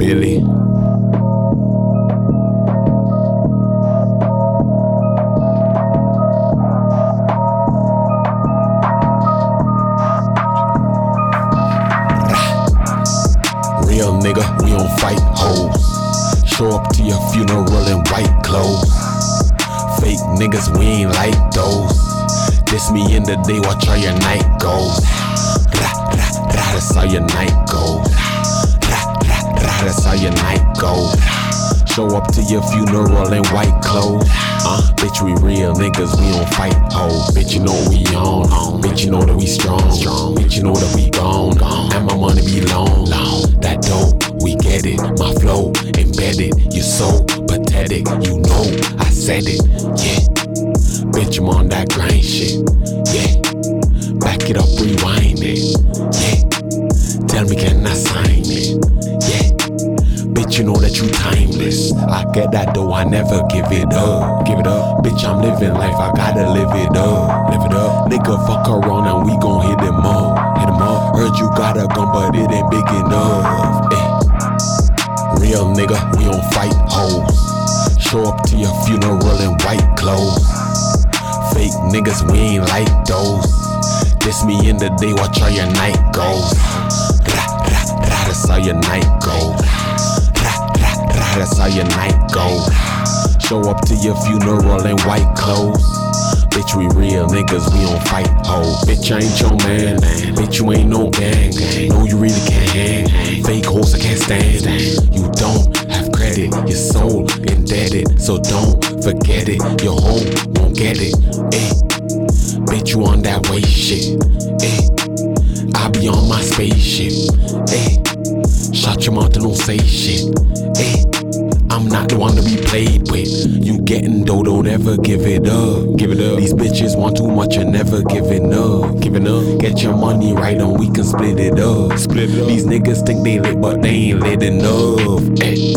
Billy. nigga, we don't fight hoes. Show up to your funeral in white clothes. Fake niggas, we ain't like those. This me in the day, watch how your night goes. That's how your night goes. Show up to your funeral in white clothes. Uh, bitch, we real niggas, we don't fight hoes. Bitch, you know we on. on. Bitch, you know that we strong. strong. Bitch, you know that we gone. gone. And my money be long. long. That dope, we get it. My flow embedded. You so pathetic. You know I said it. Yeah. Bitch, I'm on that grind shit. Yeah. Back it up, rewind it. Yeah. Tell me, can I sign it? Bitch, you know that you timeless. I get that though, I never give it up. Give it up. Bitch, I'm living life, I gotta live it up. Live it up. Nigga, fuck around and we gon' hit him up. Hit him up. Heard you got a gun, but it ain't big enough. Eh. Real nigga, we don't fight hoes. Show up to your funeral in white clothes. Fake niggas, we ain't like those. This me in the day, watch how your night goes. Rah, rah, rah, that's how your night goes. That's how your night goes. Show up to your funeral in white clothes. Bitch, we real niggas, we don't fight hoes. Bitch, I ain't your man. Bitch, you ain't no gang. No, you really can't hang. Fake hoes, I can't stand. You don't have credit, your soul indebted. So don't forget it. Your home won't get it. Eh. Bitch, you on that way shit. Eh. I be on my spaceship. Eh. Shut your mouth and don't say shit. Not the one to be played with. You getting dough, don't ever give it up. Give it up. These bitches want too much and never giving up. Giving up. Get your money right and we can split it up. Split it up. These niggas think they lit, but they ain't lit enough. Eh.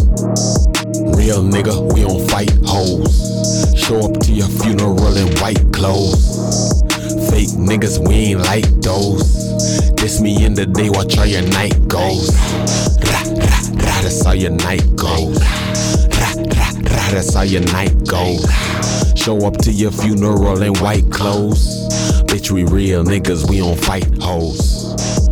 Real nigga, we don't fight hoes. Show up to your funeral in white clothes. Fake niggas, we ain't like those. This me in the day, watch how your night goes. Rah, rah, rah, that's how your night goes. That's how your night goes. Show up to your funeral in white clothes. Bitch, we real niggas, we don't fight hoes.